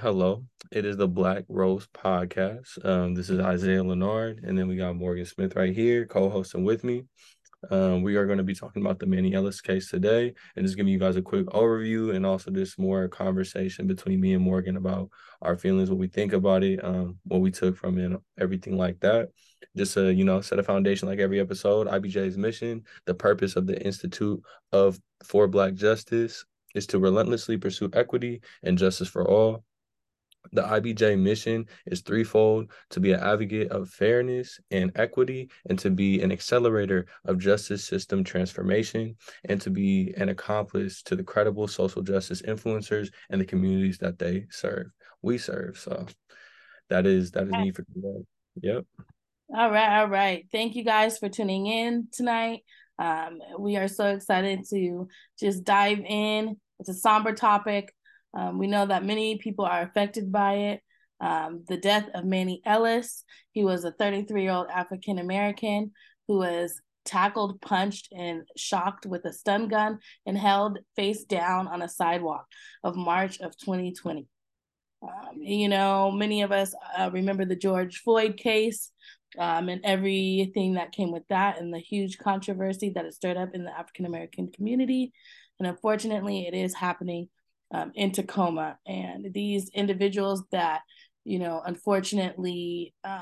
Hello. It is the Black Robe Podcast. Um, this is Isaiah Leonard, and then we got Morgan Smith right here, co-hosting with me. Um, we are going to be talking about the Manny Ellis case today, and just giving you guys a quick overview, and also just more conversation between me and Morgan about our feelings, what we think about it, um, what we took from it, everything like that. Just to you know, set a foundation like every episode. IBJ's mission, the purpose of the Institute of for Black Justice, is to relentlessly pursue equity and justice for all. The IBJ mission is threefold to be an advocate of fairness and equity, and to be an accelerator of justice system transformation, and to be an accomplice to the credible social justice influencers and the communities that they serve. We serve. So that is that is me for today. Yep. All right, all right. Thank you guys for tuning in tonight. Um, we are so excited to just dive in it's a somber topic. Um, we know that many people are affected by it. Um, the death of Manny Ellis. He was a 33 year old African American who was tackled, punched, and shocked with a stun gun and held face down on a sidewalk of March of 2020. Um, you know, many of us uh, remember the George Floyd case um, and everything that came with that and the huge controversy that it stirred up in the African American community. And unfortunately, it is happening um, in Tacoma. And these individuals that, you know, unfortunately, uh,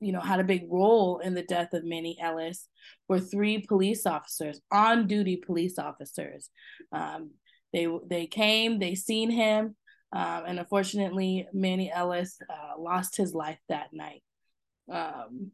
you know, had a big role in the death of Manny Ellis were three police officers, on duty police officers. Um, they they came, they seen him, um, and unfortunately, Manny Ellis uh, lost his life that night. Um,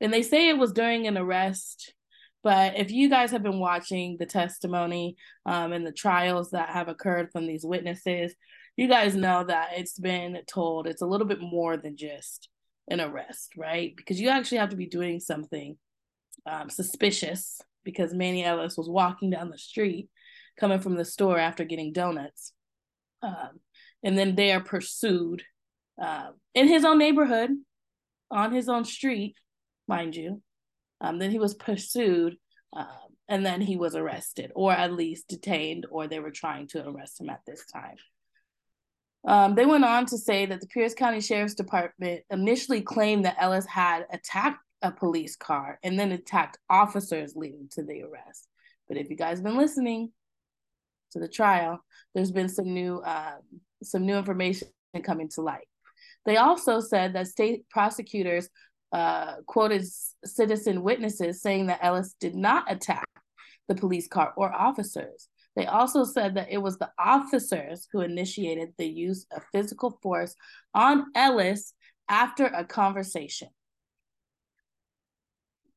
and they say it was during an arrest but if you guys have been watching the testimony um, and the trials that have occurred from these witnesses, you guys know that it's been told it's a little bit more than just an arrest, right? Because you actually have to be doing something um, suspicious because Manny Ellis was walking down the street coming from the store after getting donuts. Um, and then they are pursued uh, in his own neighborhood, on his own street, mind you. Um, then he was pursued, um, and then he was arrested, or at least detained, or they were trying to arrest him at this time. Um, they went on to say that the Pierce County Sheriff's Department initially claimed that Ellis had attacked a police car and then attacked officers leading to the arrest. But if you guys have been listening to the trial, there's been some new um, some new information coming to light. They also said that state prosecutors uh, quoted citizen witnesses saying that Ellis did not attack the police car or officers. They also said that it was the officers who initiated the use of physical force on Ellis after a conversation.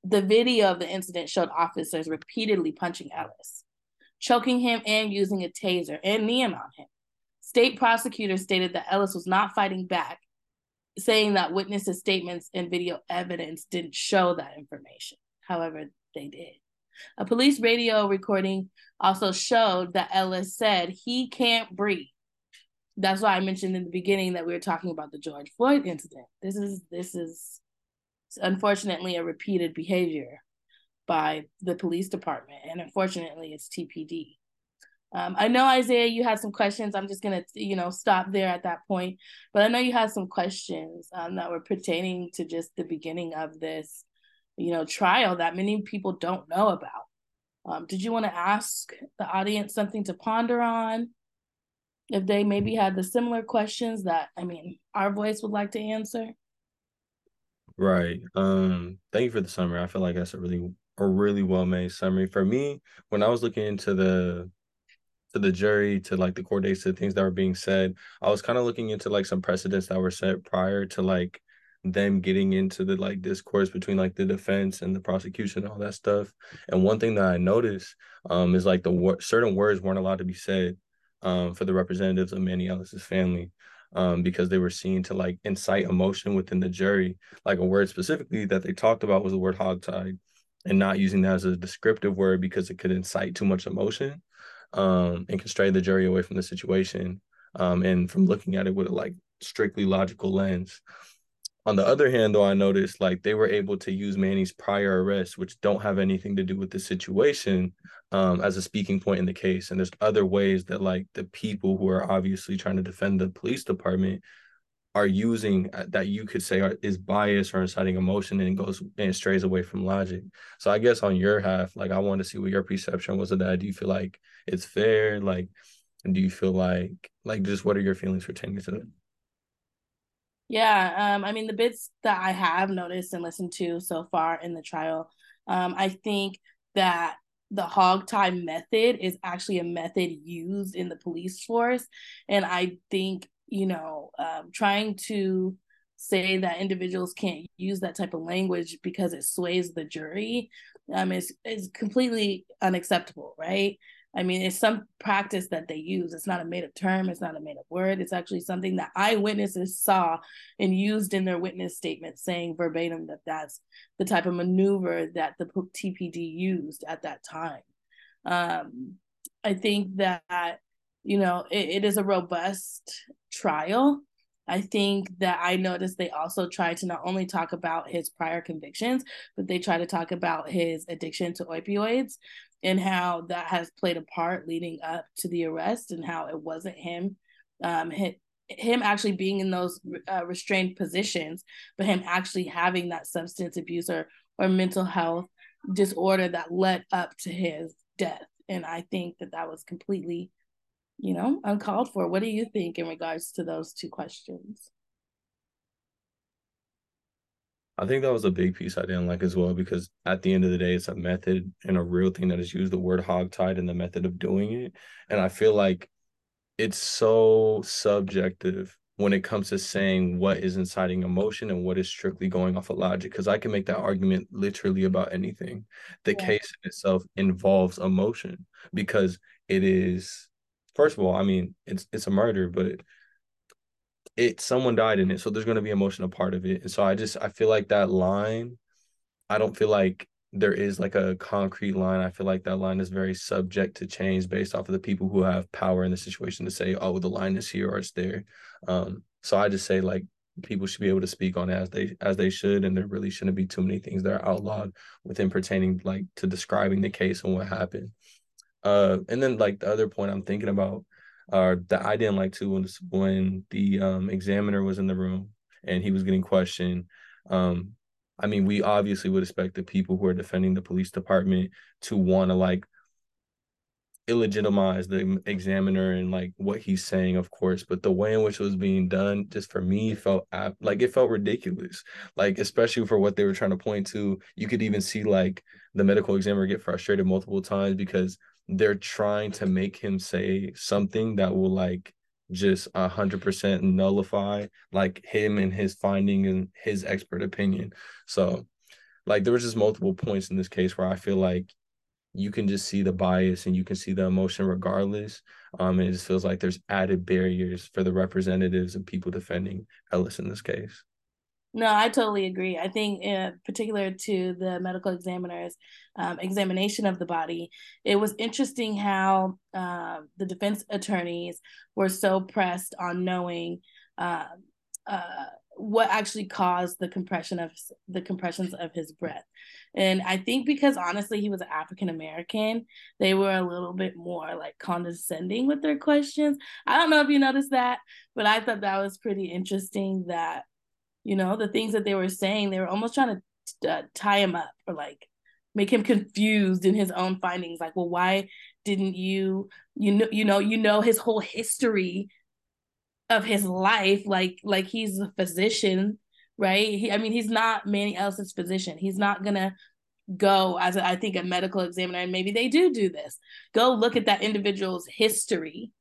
The video of the incident showed officers repeatedly punching Ellis, choking him, and using a taser and kneeing on him. State prosecutors stated that Ellis was not fighting back saying that witnesses' statements and video evidence didn't show that information. However, they did. A police radio recording also showed that Ellis said he can't breathe. That's why I mentioned in the beginning that we were talking about the George Floyd incident. This is this is unfortunately a repeated behavior by the police department, and unfortunately, it's TPD. Um, I know Isaiah, you had some questions. I'm just gonna, you know, stop there at that point. But I know you had some questions um, that were pertaining to just the beginning of this, you know, trial that many people don't know about. Um, did you want to ask the audience something to ponder on? If they maybe had the similar questions that I mean, our voice would like to answer. Right. Um. Thank you for the summary. I feel like that's a really a really well made summary. For me, when I was looking into the to the jury to like the court dates to the things that were being said. I was kind of looking into like some precedents that were set prior to like them getting into the like discourse between like the defense and the prosecution and all that stuff. And one thing that i noticed um is like the wor- certain words weren't allowed to be said um for the representatives of manny ellis's family um, because they were seen to like incite emotion within the jury. Like a word specifically that they talked about was the word hogtied, and not using that as a descriptive word because it could incite too much emotion um, and can stray the jury away from the situation um, and from looking at it with a like strictly logical lens. On the other hand, though, I noticed like they were able to use Manny's prior arrests, which don't have anything to do with the situation, um, as a speaking point in the case. And there's other ways that like the people who are obviously trying to defend the police department are using uh, that you could say are, is bias or inciting emotion and goes and strays away from logic. So I guess on your half, like I want to see what your perception was of that. Do you feel like it's fair? Like, do you feel like like just what are your feelings pertaining to that? Yeah, um, I mean the bits that I have noticed and listened to so far in the trial, um, I think that the hog tie method is actually a method used in the police force, and I think you know um, trying to say that individuals can't use that type of language because it sways the jury um, is is completely unacceptable, right? I mean, it's some practice that they use. It's not a made up term. It's not a made up word. It's actually something that eyewitnesses saw and used in their witness statement, saying verbatim that that's the type of maneuver that the TPD used at that time. Um, I think that, you know, it, it is a robust trial. I think that I noticed they also tried to not only talk about his prior convictions, but they try to talk about his addiction to opioids and how that has played a part leading up to the arrest and how it wasn't him um him actually being in those uh, restrained positions but him actually having that substance abuse or or mental health disorder that led up to his death and i think that that was completely you know uncalled for what do you think in regards to those two questions I think that was a big piece I didn't like as well because at the end of the day, it's a method and a real thing that is used, the word hogtied and the method of doing it. And I feel like it's so subjective when it comes to saying what is inciting emotion and what is strictly going off of logic. Because I can make that argument literally about anything. The yeah. case itself involves emotion because it is, first of all, I mean, it's it's a murder, but it someone died in it, so there's going to be emotion a part of it. And so I just I feel like that line, I don't feel like there is like a concrete line. I feel like that line is very subject to change based off of the people who have power in the situation to say, oh, the line is here or it's there. Um, so I just say like people should be able to speak on it as they as they should, and there really shouldn't be too many things that are outlawed within pertaining like to describing the case and what happened. Uh, and then like the other point I'm thinking about uh, that I didn't like too was when the um, examiner was in the room and he was getting questioned. Um, I mean, we obviously would expect the people who are defending the police department to want to like illegitimize the examiner and like what he's saying, of course, but the way in which it was being done, just for me, felt like it felt ridiculous. Like, especially for what they were trying to point to, you could even see like the medical examiner get frustrated multiple times because they're trying to make him say something that will like just a hundred percent nullify like him and his finding and his expert opinion. So like there was just multiple points in this case where I feel like you can just see the bias and you can see the emotion regardless. Um, and it just feels like there's added barriers for the representatives and people defending Ellis in this case. No, I totally agree. I think, in particular to the medical examiner's um, examination of the body, it was interesting how uh, the defense attorneys were so pressed on knowing uh, uh, what actually caused the compression of the compressions of his breath. And I think because honestly he was African American, they were a little bit more like condescending with their questions. I don't know if you noticed that, but I thought that was pretty interesting that you know the things that they were saying they were almost trying to uh, tie him up or like make him confused in his own findings like well why didn't you you know you know you know his whole history of his life like like he's a physician right? He, i mean he's not Manny Ellis's physician. He's not gonna go as I think a medical examiner and maybe they do do this. Go look at that individual's history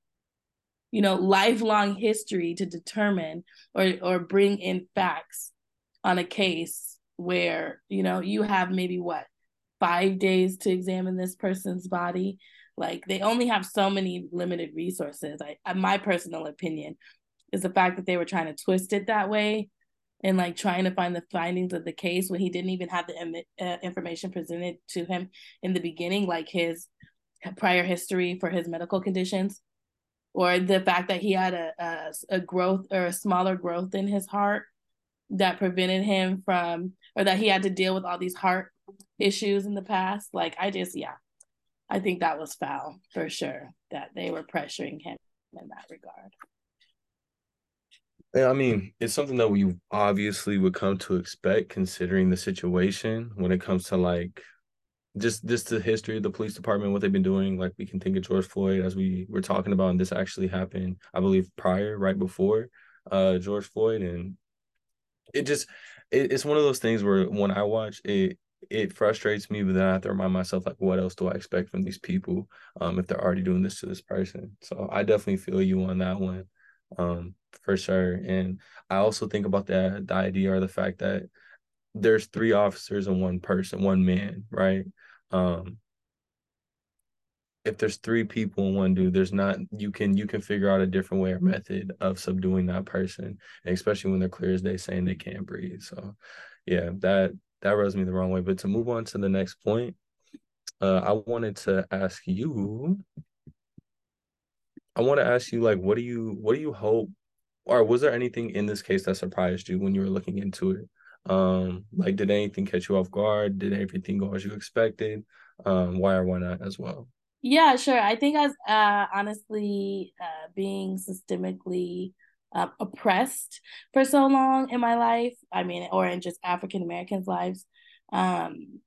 you know, lifelong history to determine or or bring in facts on a case where, you know, you have maybe what, five days to examine this person's body. Like they only have so many limited resources. I, my personal opinion is the fact that they were trying to twist it that way and like trying to find the findings of the case when he didn't even have the uh, information presented to him in the beginning, like his prior history for his medical conditions or the fact that he had a, a, a growth or a smaller growth in his heart that prevented him from or that he had to deal with all these heart issues in the past. Like I just yeah. I think that was foul for sure that they were pressuring him in that regard. Yeah, I mean, it's something that we obviously would come to expect considering the situation when it comes to like just just the history of the police department, what they've been doing. Like we can think of George Floyd as we were talking about, and this actually happened, I believe, prior, right before uh George Floyd, and it just it, it's one of those things where when I watch it, it frustrates me, but then I have to remind myself like, what else do I expect from these people um if they're already doing this to this person? So I definitely feel you on that one, um for sure. And I also think about that the idea or the fact that there's three officers and one person, one man, right? Um, if there's three people and one dude, there's not you can you can figure out a different way or method of subduing that person, especially when they're clear as day saying they can't breathe. So, yeah, that that rubs me the wrong way. But to move on to the next point, uh, I wanted to ask you. I want to ask you, like, what do you what do you hope, or was there anything in this case that surprised you when you were looking into it? Um, like, did anything catch you off guard? Did everything go as you expected? Um, why or why not as well? Yeah, sure. I think as uh, honestly uh, being systemically uh, oppressed for so long in my life, I mean, or in just African Americans' lives, um,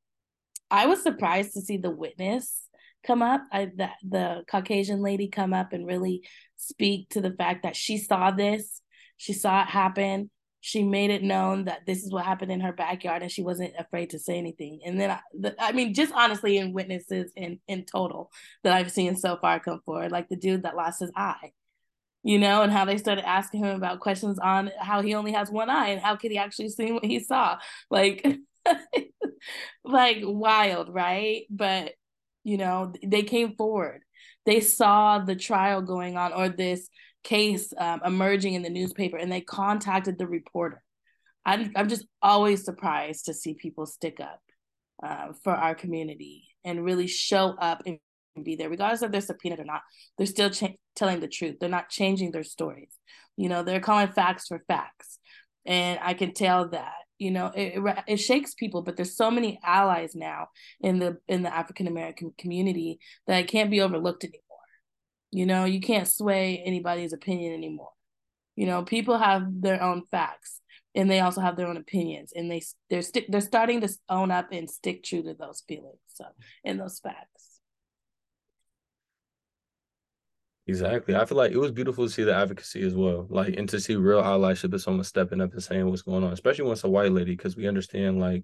I was surprised to see the witness come up, I, the, the Caucasian lady come up and really speak to the fact that she saw this, she saw it happen, she made it known that this is what happened in her backyard and she wasn't afraid to say anything. And then I, I mean just honestly in witnesses in in total that i've seen so far come forward like the dude that lost his eye you know and how they started asking him about questions on how he only has one eye and how could he actually see what he saw? Like like wild right? But you know they came forward. They saw the trial going on or this case um, emerging in the newspaper and they contacted the reporter. I'm, I'm just always surprised to see people stick up uh, for our community and really show up and be there, regardless of they're subpoenaed or not. They're still cha- telling the truth. They're not changing their stories. You know, they're calling facts for facts. And I can tell that you know it, it, shakes people but there's so many allies now in the in the african american community that it can't be overlooked anymore you know, you can't sway anybody's opinion anymore. You know, people have their own facts and they also have their own opinions and they they're st- they're starting to own up and stick true to those feelings so and those facts exactly i feel like it was beautiful to see the advocacy as well like and to see real allyship of someone stepping up and saying what's going on especially when it's a white lady because we understand like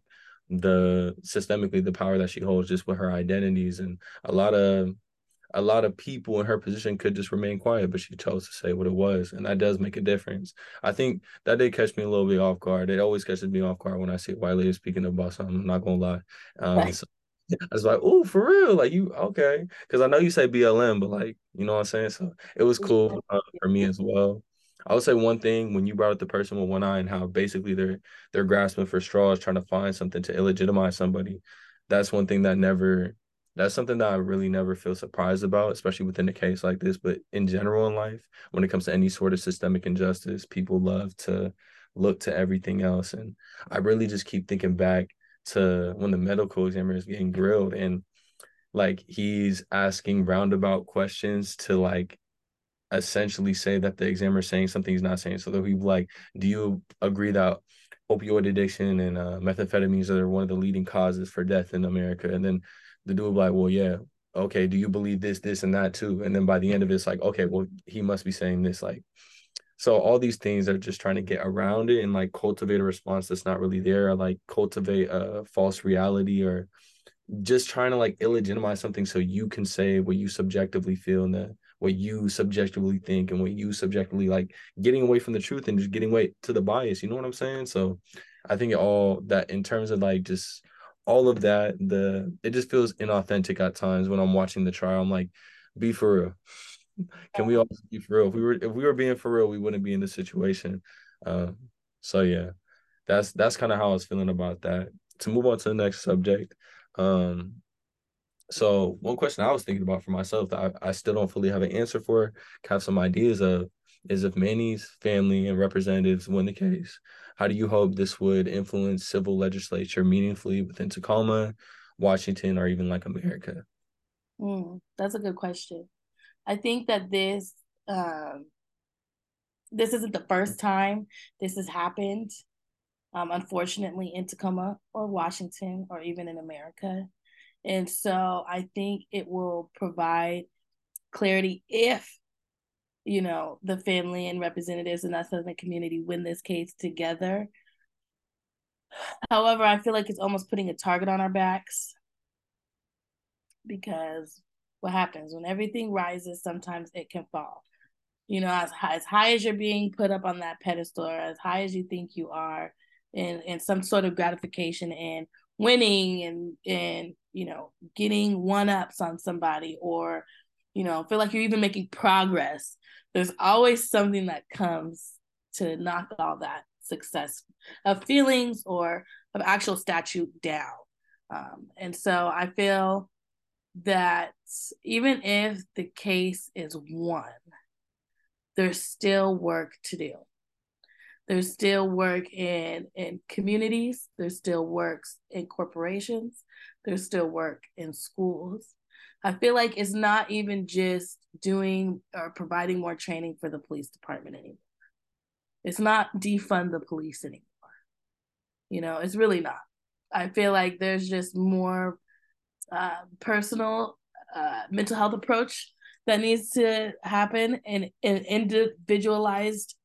the systemically the power that she holds just with her identities and a lot of a lot of people in her position could just remain quiet, but she chose to say what it was, and that does make a difference. I think that did catch me a little bit off guard. It always catches me off guard when I see white lady speaking about something. I'm not gonna lie. Um, so I was like, "Oh, for real? Like you okay?" Because I know you say BLM, but like you know what I'm saying. So it was cool uh, for me as well. I would say one thing when you brought up the person with one eye and how basically they're they're grasping for straws, trying to find something to illegitimize somebody. That's one thing that never that's something that I really never feel surprised about, especially within a case like this. But in general in life, when it comes to any sort of systemic injustice, people love to look to everything else. And I really just keep thinking back to when the medical examiner is getting grilled and like he's asking roundabout questions to like essentially say that the examiner is saying something he's not saying. So they'll be like, Do you agree that opioid addiction and uh, methamphetamines are one of the leading causes for death in America? And then the dude like, well, yeah, okay, do you believe this, this, and that too? And then by the end of it, it's like, okay, well, he must be saying this. Like, so all these things are just trying to get around it and like cultivate a response that's not really there, or like cultivate a false reality, or just trying to like illegitimize something so you can say what you subjectively feel and the what you subjectively think and what you subjectively like getting away from the truth and just getting away to the bias. You know what I'm saying? So I think all that in terms of like just all of that, the it just feels inauthentic at times when I'm watching the trial. I'm like, be for real. Can we all be for real? If we were if we were being for real, we wouldn't be in this situation. Um, so yeah, that's that's kind of how I was feeling about that. To move on to the next subject. Um, so one question I was thinking about for myself that I, I still don't fully have an answer for, have some ideas of is if Manny's family and representatives win the case, how do you hope this would influence civil legislature meaningfully within Tacoma, Washington, or even like America? Mm, that's a good question. I think that this um, this isn't the first time this has happened. Um, unfortunately, in Tacoma or Washington or even in America, and so I think it will provide clarity if you know the family and representatives in that southern community win this case together. However, I feel like it's almost putting a target on our backs because what happens when everything rises, sometimes it can fall. You know, as high, as high as you're being put up on that pedestal, or as high as you think you are, and and some sort of gratification and winning and and you know getting one ups on somebody, or you know feel like you're even making progress. There's always something that comes to knock all that success of feelings or of actual statute down. Um, and so I feel that even if the case is won, there's still work to do. There's still work in, in communities, there's still works in corporations, there's still work in schools. I feel like it's not even just doing or providing more training for the police department anymore. It's not defund the police anymore. You know, it's really not. I feel like there's just more uh, personal uh, mental health approach that needs to happen in, in individualized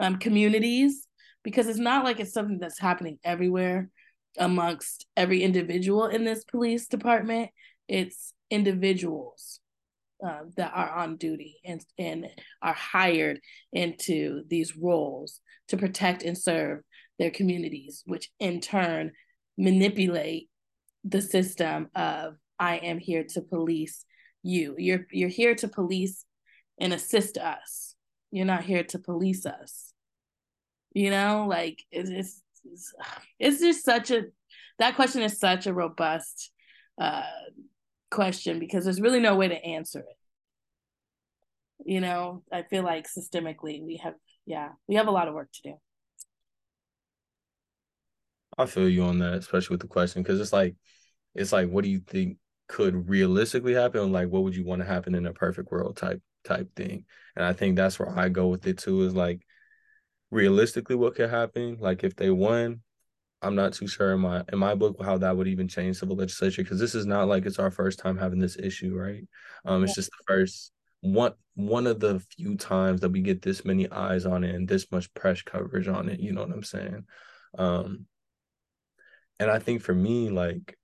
um, communities because it's not like it's something that's happening everywhere amongst every individual in this police department. It's individuals uh, that are on duty and, and are hired into these roles to protect and serve their communities, which in turn manipulate the system of I am here to police you. You're you're here to police and assist us. You're not here to police us. You know, like it's it's, it's, just such a that question is such a robust uh, question because there's really no way to answer it. You know, I feel like systemically we have yeah, we have a lot of work to do. I feel you on that, especially with the question, because it's like, it's like, what do you think could realistically happen? Like, what would you want to happen in a perfect world type type thing? And I think that's where I go with it too. Is like, realistically, what could happen? Like, if they won, I'm not too sure in my in my book how that would even change civil legislature because this is not like it's our first time having this issue, right? Um, it's just the first one one of the few times that we get this many eyes on it and this much press coverage on it. You know what I'm saying? Um, and I think for me, like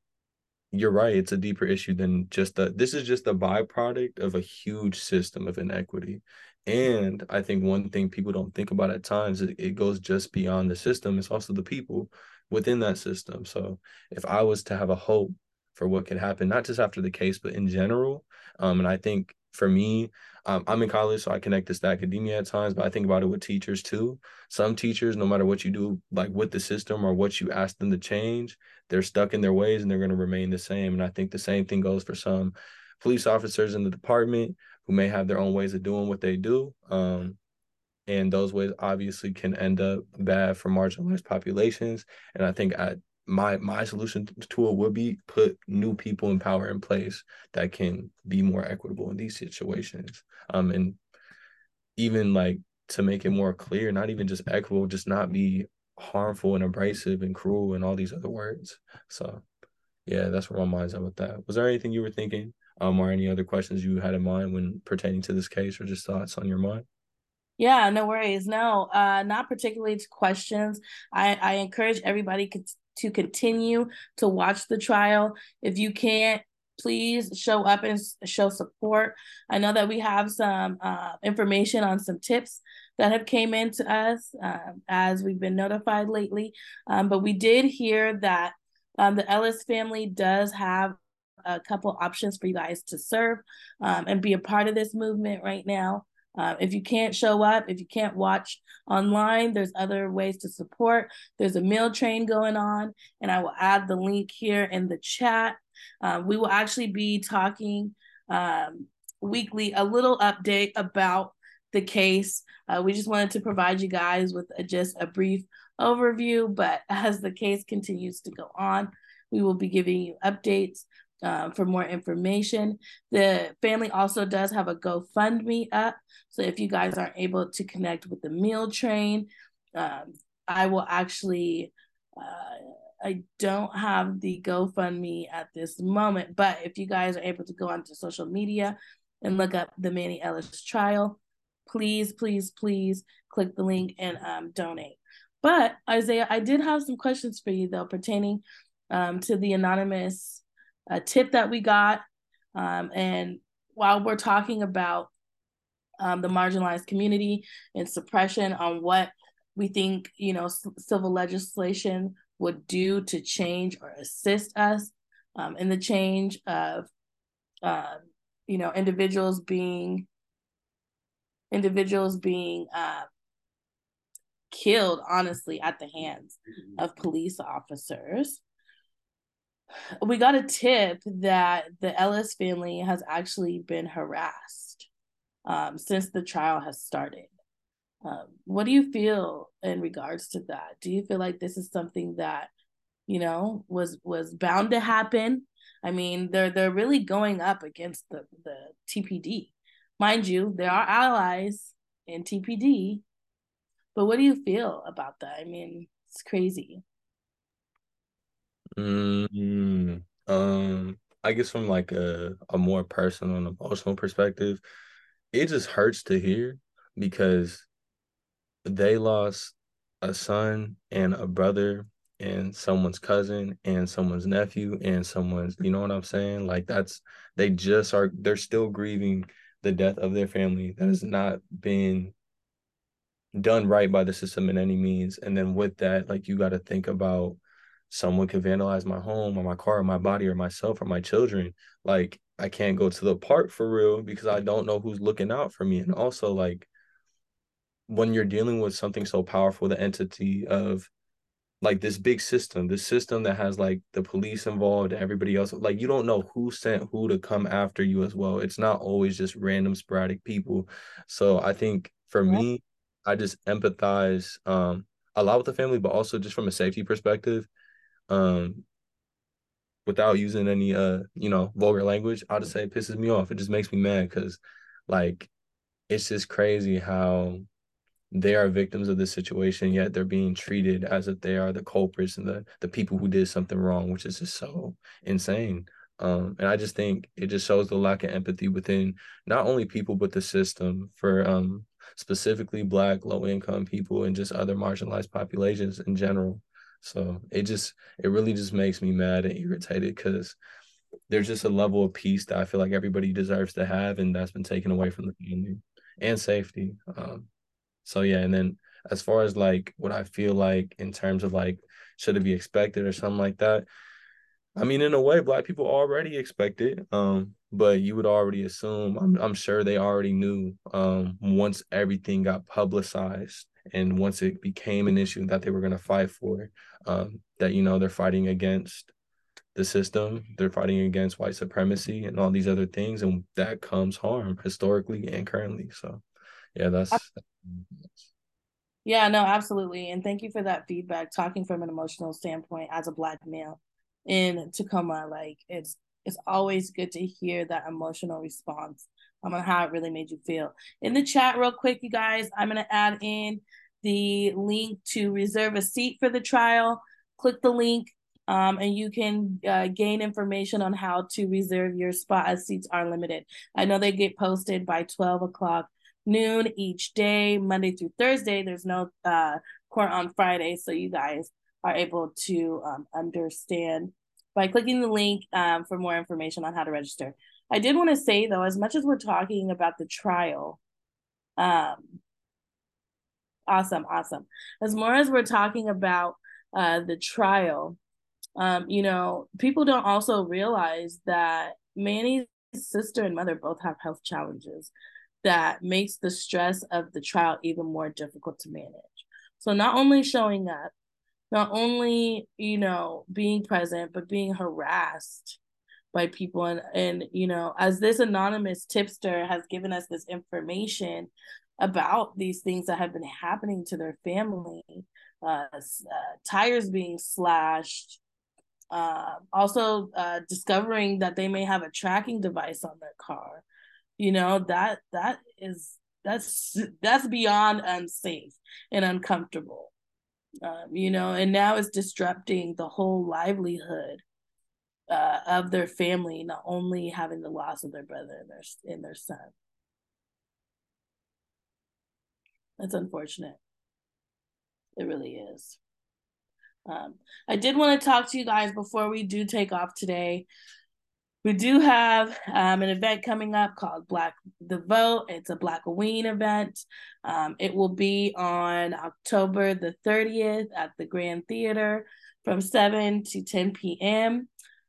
you're right, it's a deeper issue than just the this is just a byproduct of a huge system of inequity. And I think one thing people don't think about at times it, it goes just beyond the system, it's also the people within that system. So if I was to have a hope for what could happen, not just after the case, but in general, um, and I think for me, um, I'm in college, so I connect this to academia at times, but I think about it with teachers too. Some teachers, no matter what you do, like with the system or what you ask them to change, they're stuck in their ways and they're going to remain the same. And I think the same thing goes for some police officers in the department who may have their own ways of doing what they do. Um, and those ways obviously can end up bad for marginalized populations. And I think at my my solution to it would be put new people in power in place that can be more equitable in these situations um and even like to make it more clear not even just equitable just not be harmful and abrasive and cruel and all these other words so yeah that's where my mind's at with that was there anything you were thinking um or any other questions you had in mind when pertaining to this case or just thoughts on your mind yeah, no worries. No, uh, not particularly questions. I, I encourage everybody to continue to watch the trial. If you can't, please show up and show support. I know that we have some uh, information on some tips that have came in to us uh, as we've been notified lately. Um, but we did hear that um, the Ellis family does have a couple options for you guys to serve um, and be a part of this movement right now. Uh, if you can't show up, if you can't watch online, there's other ways to support. There's a meal train going on, and I will add the link here in the chat. Um, we will actually be talking um, weekly, a little update about the case. Uh, we just wanted to provide you guys with a, just a brief overview, but as the case continues to go on, we will be giving you updates uh, for more information. The family also does have a GoFundMe up. So if you guys aren't able to connect with the meal train, um, I will actually, uh, I don't have the GoFundMe at this moment, but if you guys are able to go onto social media and look up the Manny Ellis trial, please, please, please click the link and um, donate. But Isaiah, I did have some questions for you though pertaining um, to the anonymous uh, tip that we got. Um, and while we're talking about um, the marginalized community and suppression on what we think, you know, civil legislation would do to change or assist us um, in the change of, uh, you know, individuals being individuals being uh, killed, honestly, at the hands of police officers. We got a tip that the Ellis family has actually been harassed um, since the trial has started. Um, what do you feel in regards to that? Do you feel like this is something that you know was was bound to happen? I mean, they're they're really going up against the the TPD. Mind you, there are allies in TPD, but what do you feel about that? I mean, it's crazy. Mm, um, I guess from like a, a more personal and emotional perspective, it just hurts to hear because they lost a son and a brother and someone's cousin and someone's nephew and someone's you know what I'm saying? Like that's they just are they're still grieving the death of their family that has not been done right by the system in any means. And then with that, like you got to think about someone can vandalize my home or my car or my body or myself or my children. Like I can't go to the park for real because I don't know who's looking out for me. And also like when you're dealing with something so powerful, the entity of like this big system, this system that has like the police involved, everybody else, like you don't know who sent who to come after you as well. It's not always just random sporadic people. So I think for me, I just empathize um a lot with the family, but also just from a safety perspective, um, without using any uh, you know, vulgar language, I'll just say it pisses me off. It just makes me mad because like it's just crazy how they are victims of this situation, yet they're being treated as if they are the culprits and the the people who did something wrong, which is just so insane. Um, and I just think it just shows the lack of empathy within not only people but the system for um specifically black low income people and just other marginalized populations in general. So it just it really just makes me mad and irritated because there's just a level of peace that I feel like everybody deserves to have, and that's been taken away from the family and safety. Um, so yeah, and then as far as like what I feel like in terms of like should it be expected or something like that. I mean, in a way, black people already expect it. Um, but you would already assume, I'm I'm sure they already knew um once everything got publicized and once it became an issue that they were gonna fight for, um, that you know they're fighting against the system, they're fighting against white supremacy and all these other things, and that comes harm historically and currently. So yeah, that's yeah, no, absolutely. And thank you for that feedback. Talking from an emotional standpoint as a black male in Tacoma, like it's it's always good to hear that emotional response um, on how it really made you feel. In the chat, real quick, you guys, I'm gonna add in the link to reserve a seat for the trial. Click the link um, and you can uh, gain information on how to reserve your spot as seats are limited. I know they get posted by 12 o'clock noon each day, Monday through Thursday. There's no uh, court on Friday, so you guys are able to um, understand by clicking the link um, for more information on how to register. I did want to say though, as much as we're talking about the trial, um, awesome, awesome. As more as we're talking about uh, the trial, um, you know, people don't also realize that Manny's sister and mother both have health challenges that makes the stress of the trial even more difficult to manage. So not only showing up, not only, you know, being present, but being harassed by people. And and you know, as this anonymous tipster has given us this information, about these things that have been happening to their family uh, uh, tires being slashed uh, also uh, discovering that they may have a tracking device on their car you know that that is that's that's beyond unsafe and uncomfortable. Um, you know and now it's disrupting the whole livelihood uh, of their family not only having the loss of their brother and their and their son that's unfortunate it really is um, i did want to talk to you guys before we do take off today we do have um, an event coming up called Black the Vote. It's a Black Halloween event. Um, it will be on October the 30th at the Grand Theater from 7 to 10 p.m.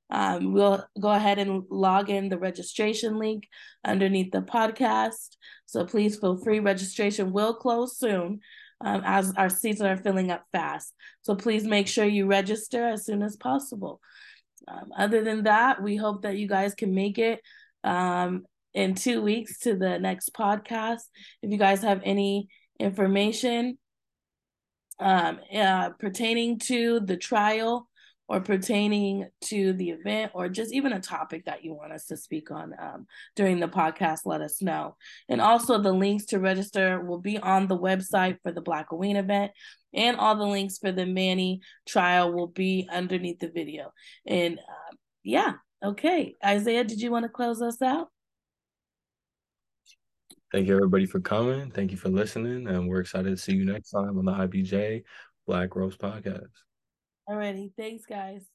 Um, we'll go ahead and log in the registration link underneath the podcast. So please feel free. Registration will close soon um, as our seats are filling up fast. So please make sure you register as soon as possible. Um, other than that, we hope that you guys can make it um, in two weeks to the next podcast. If you guys have any information um, uh, pertaining to the trial or pertaining to the event or just even a topic that you want us to speak on um, during the podcast, let us know. And also, the links to register will be on the website for the Black Halloween event, and all the links for the Manny trial will be underneath the video. And uh, yeah, okay. Isaiah, did you want to close us out? Thank you, everybody, for coming. Thank you for listening. And we're excited to see you next time on the IBJ Black Robe Podcast. Alrighty. Thanks, guys.